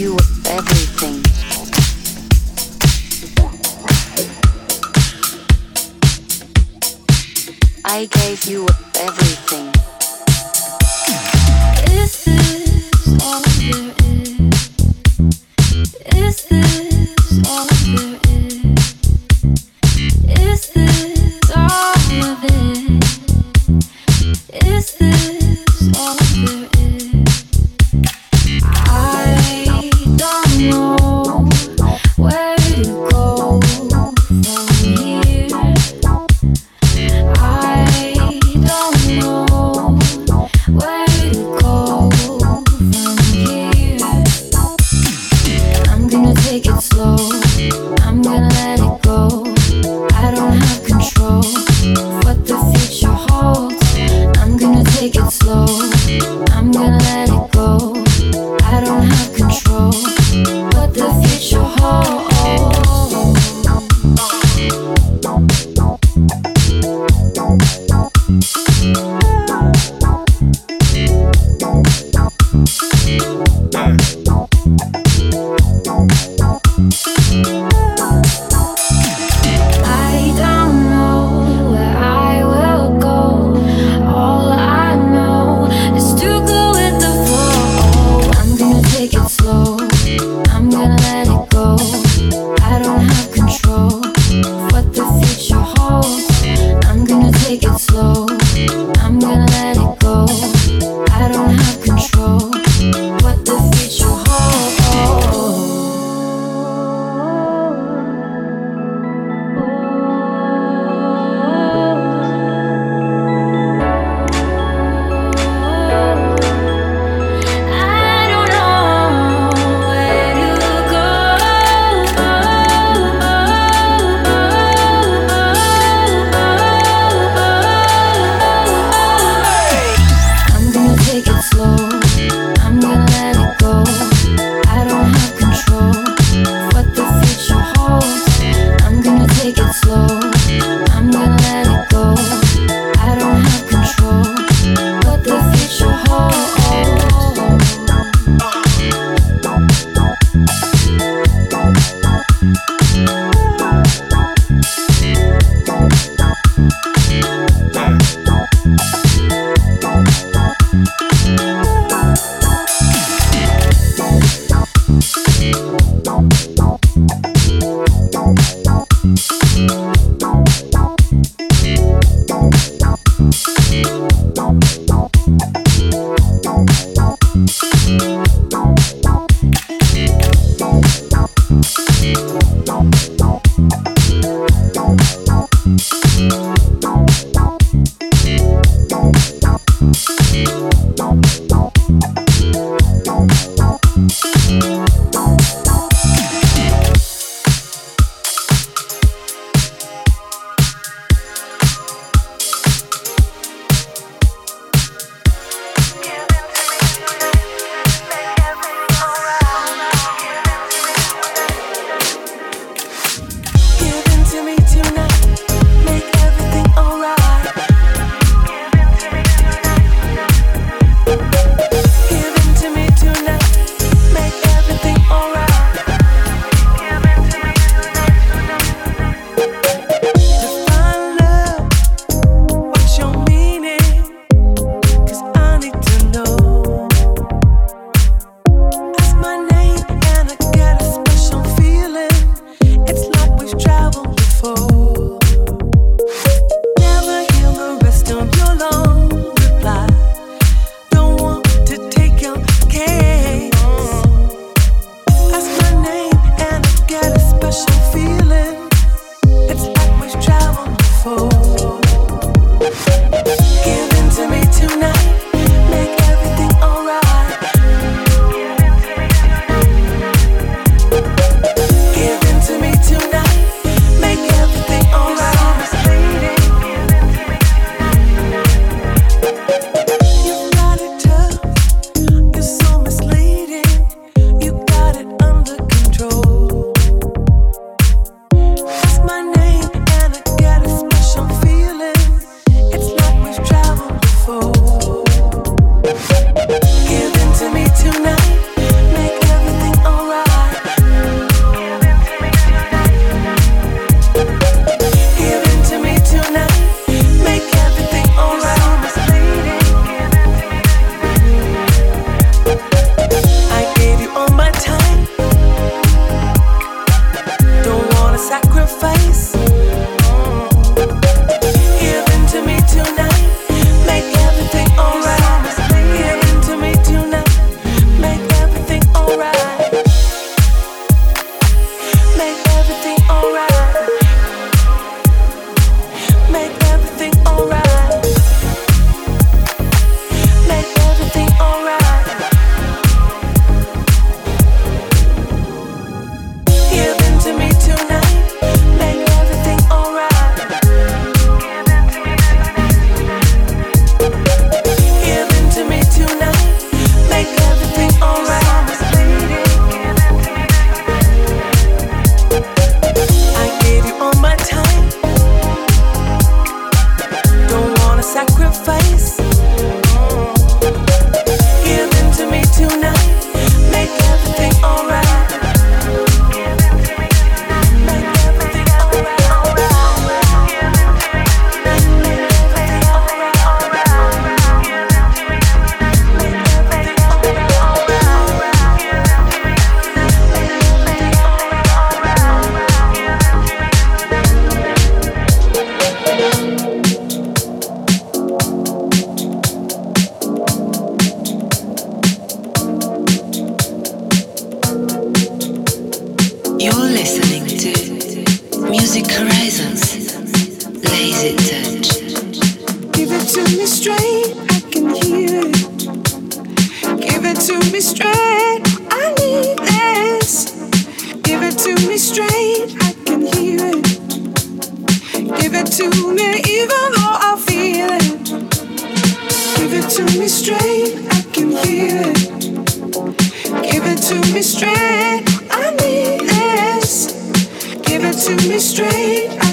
you everything. I gave you it to me straight. I need this. Give it to me straight. I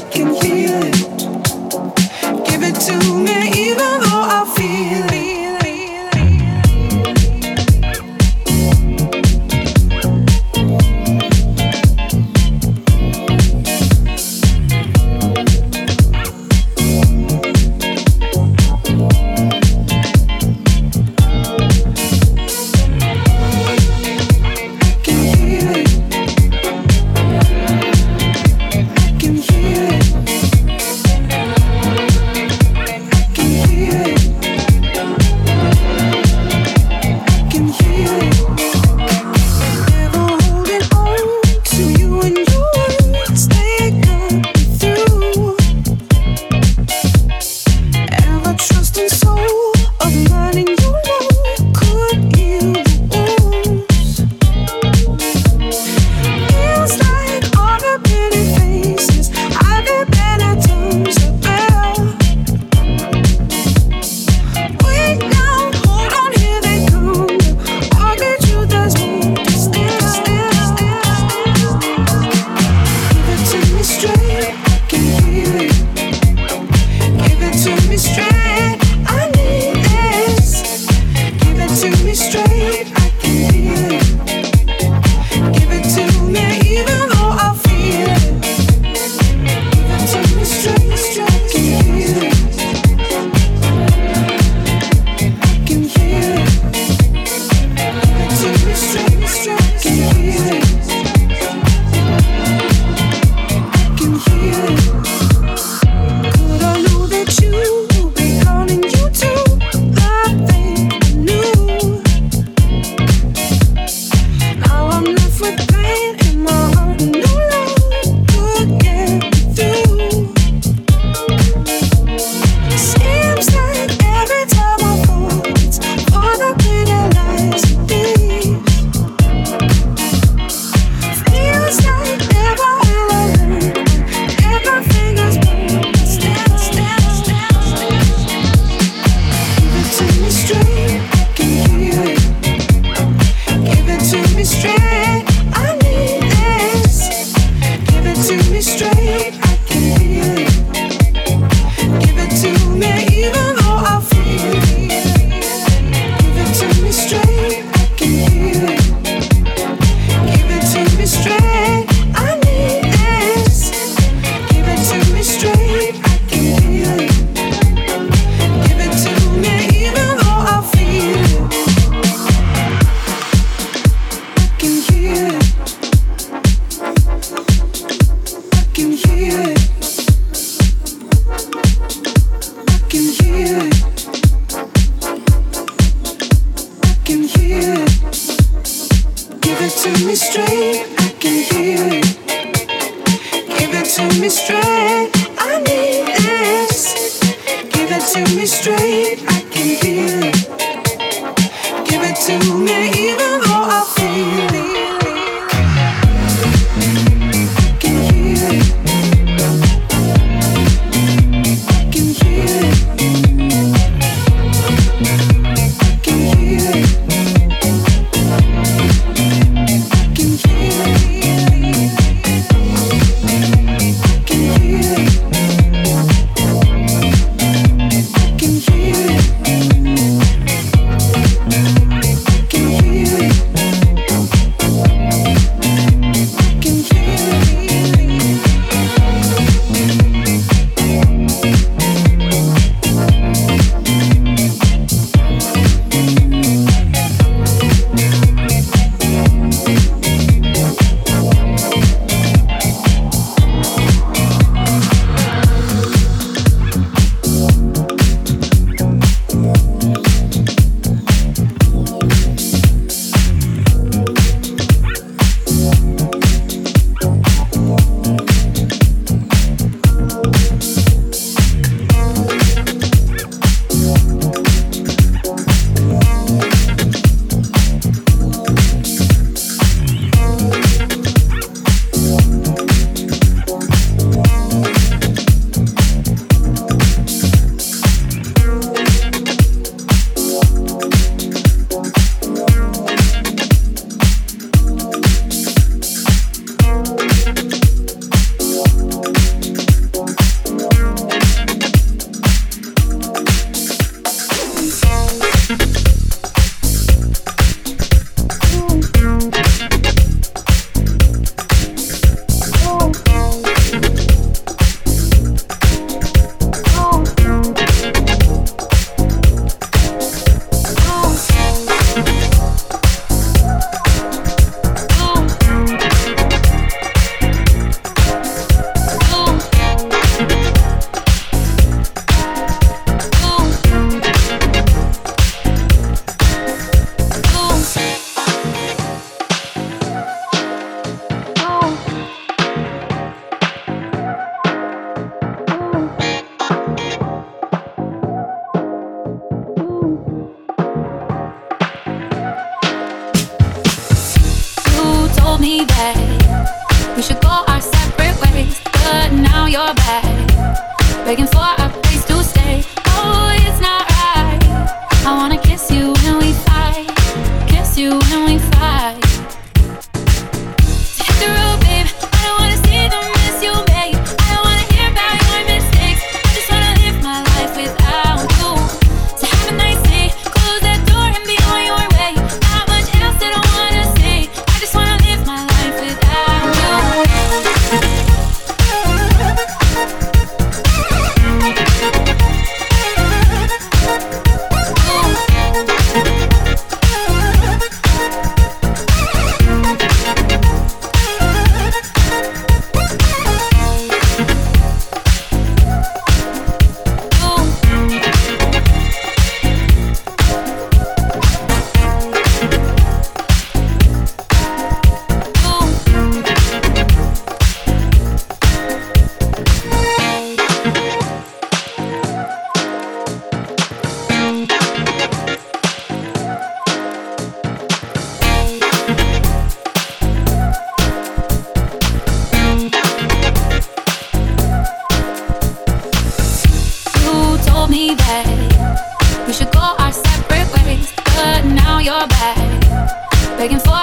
you. We should go our separate ways, but now you're back, begging for.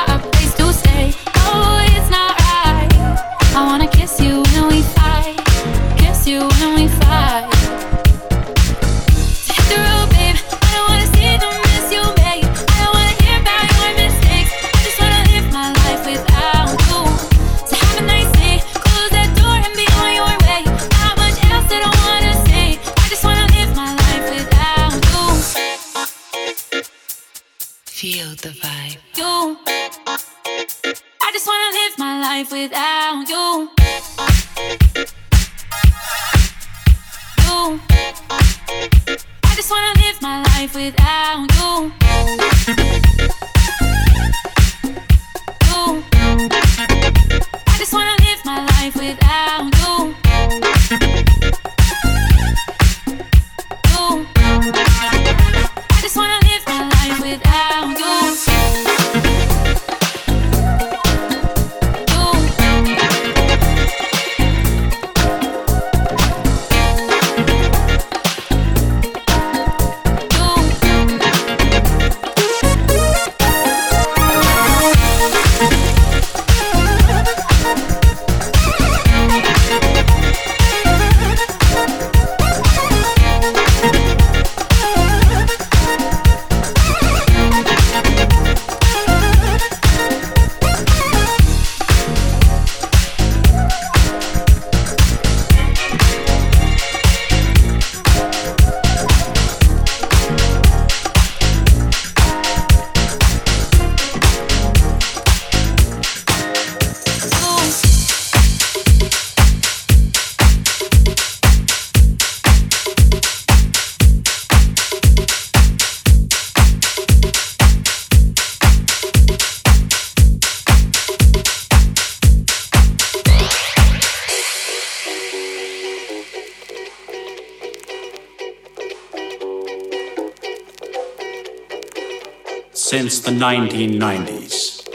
the 1990s,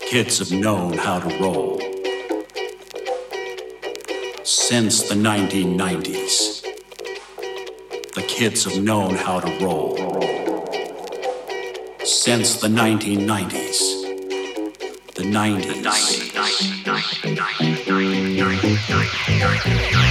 kids have known how to roll. Since the 1990s, the kids have known how to roll. Since the 1990s, the 90s. The 90s.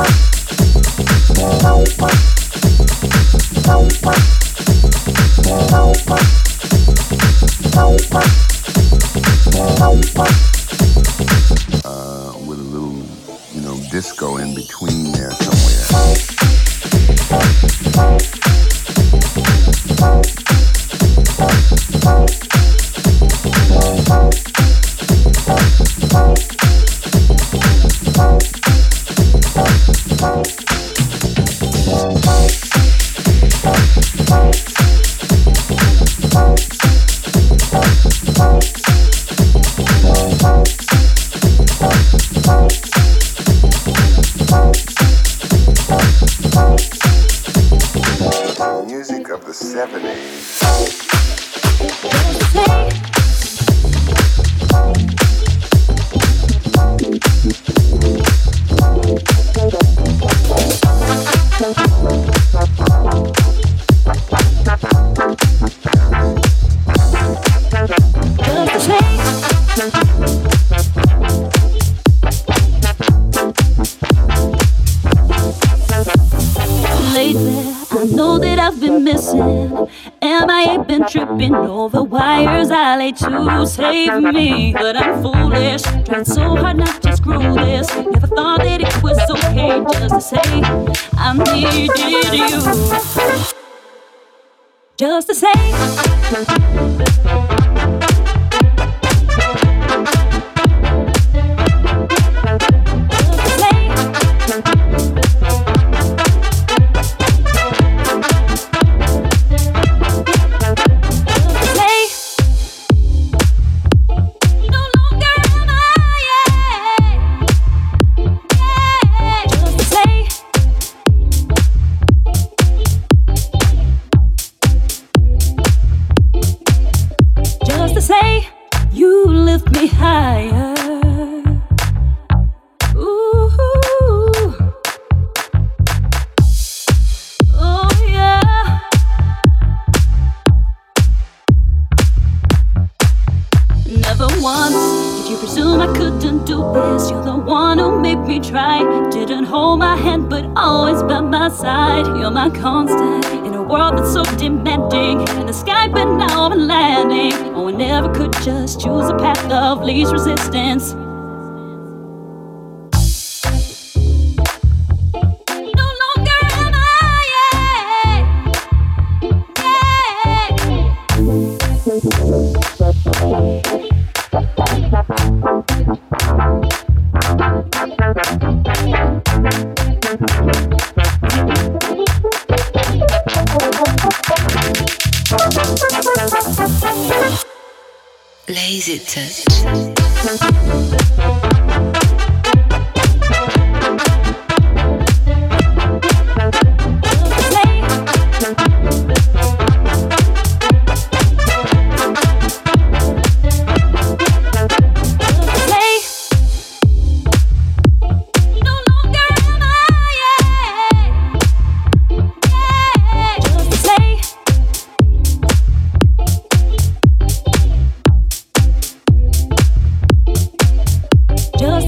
one.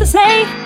to say.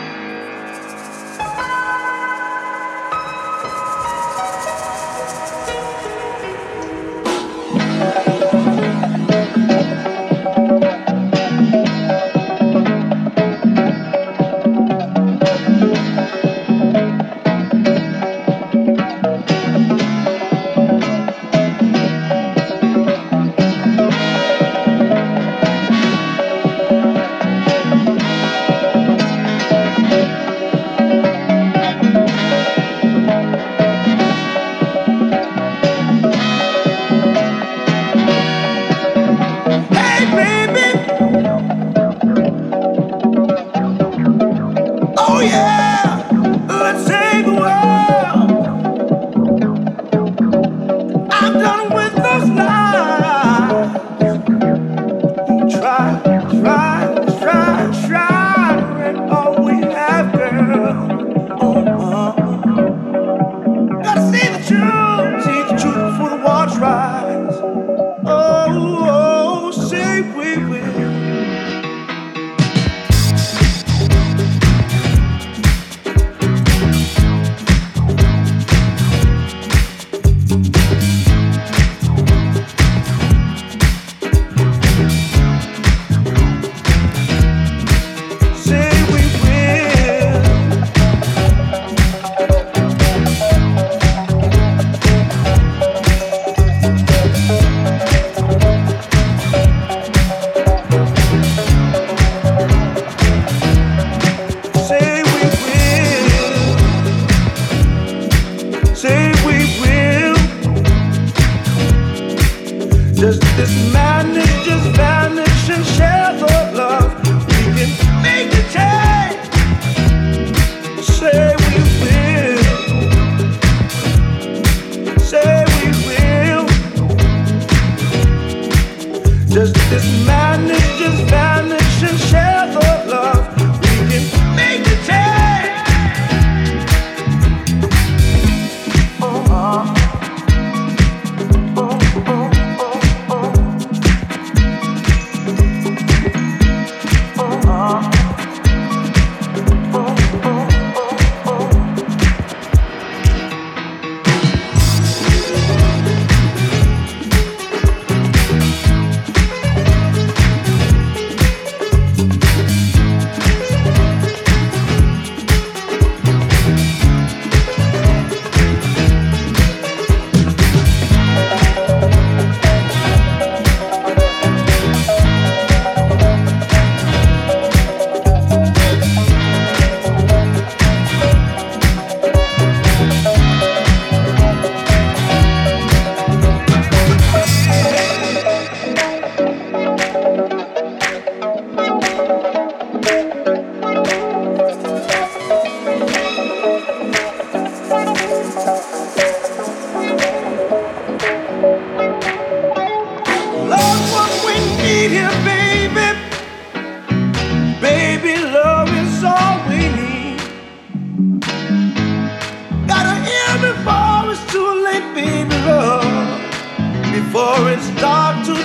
For it's dark, too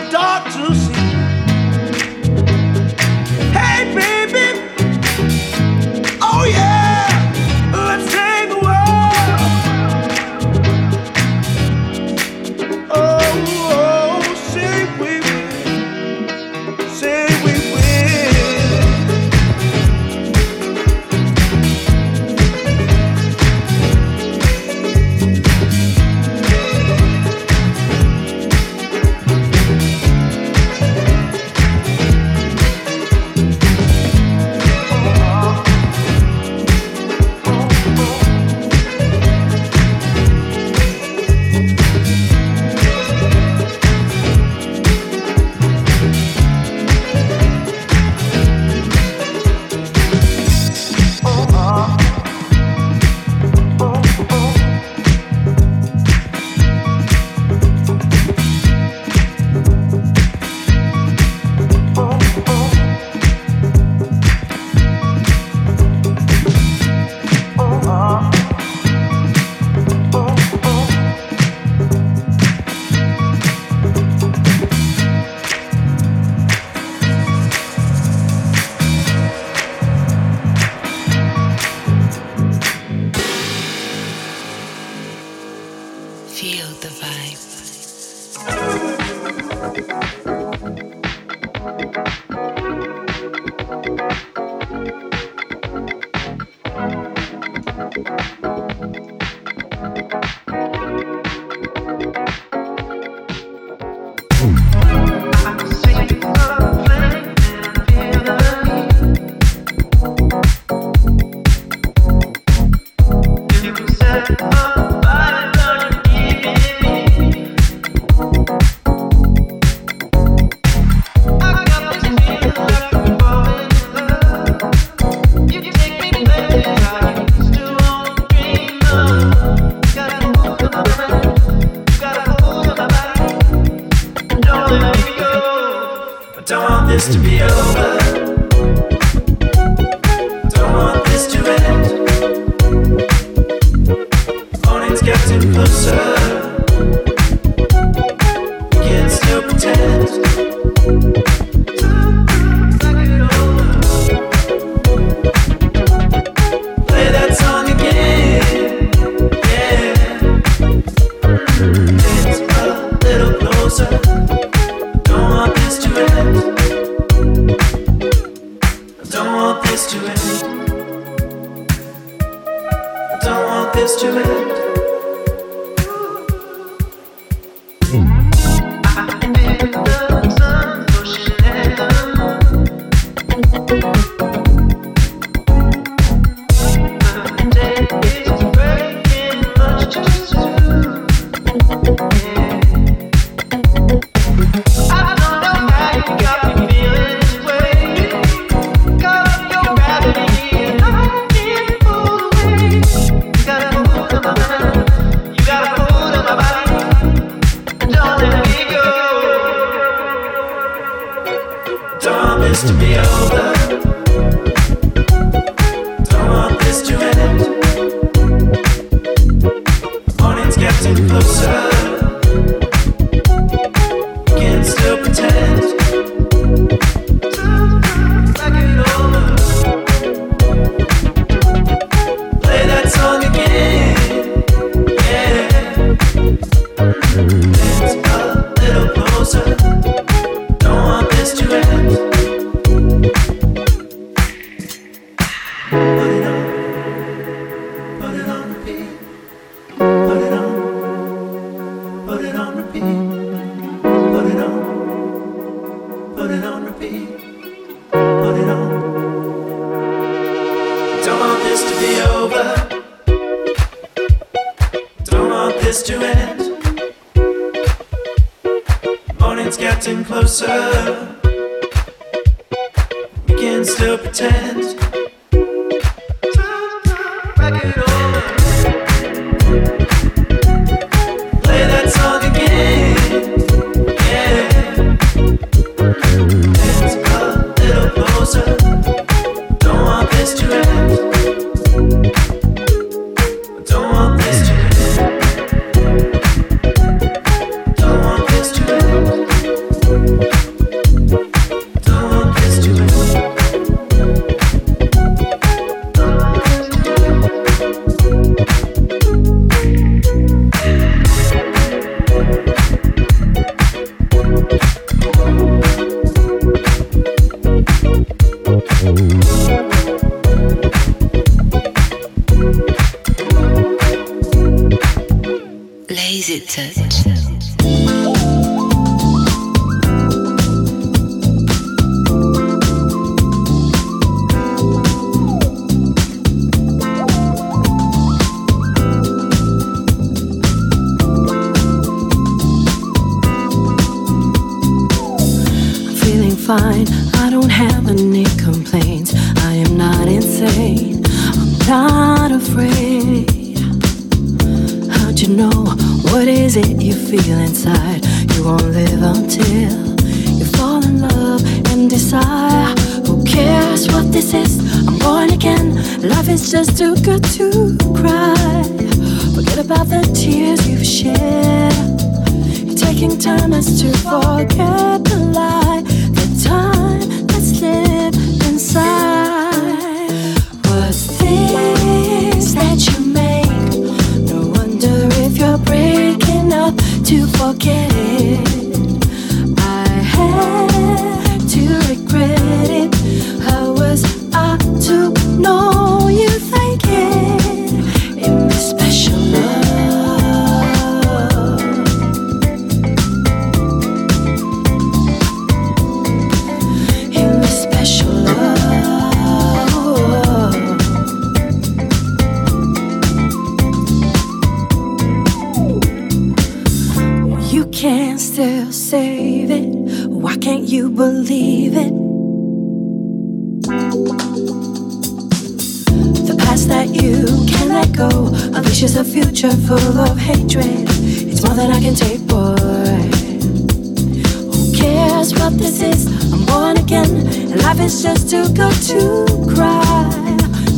just too good to cry.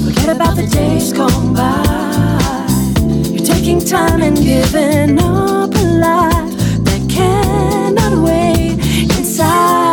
Forget about the days gone by. You're taking time and giving up a life that cannot wait inside.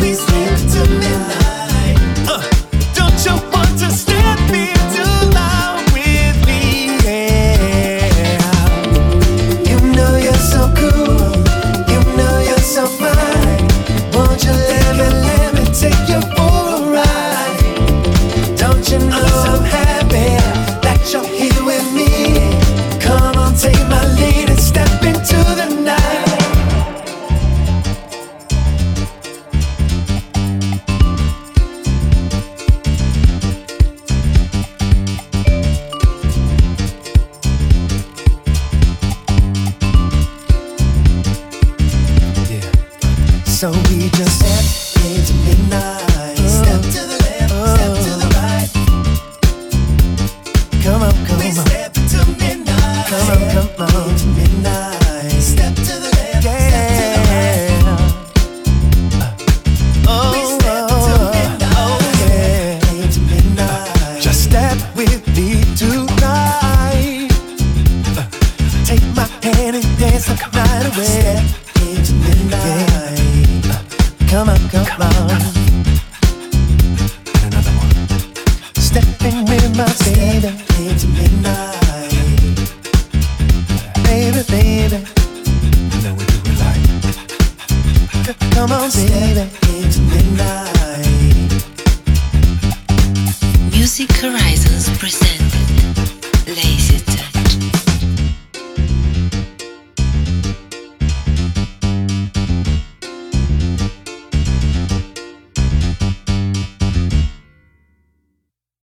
Music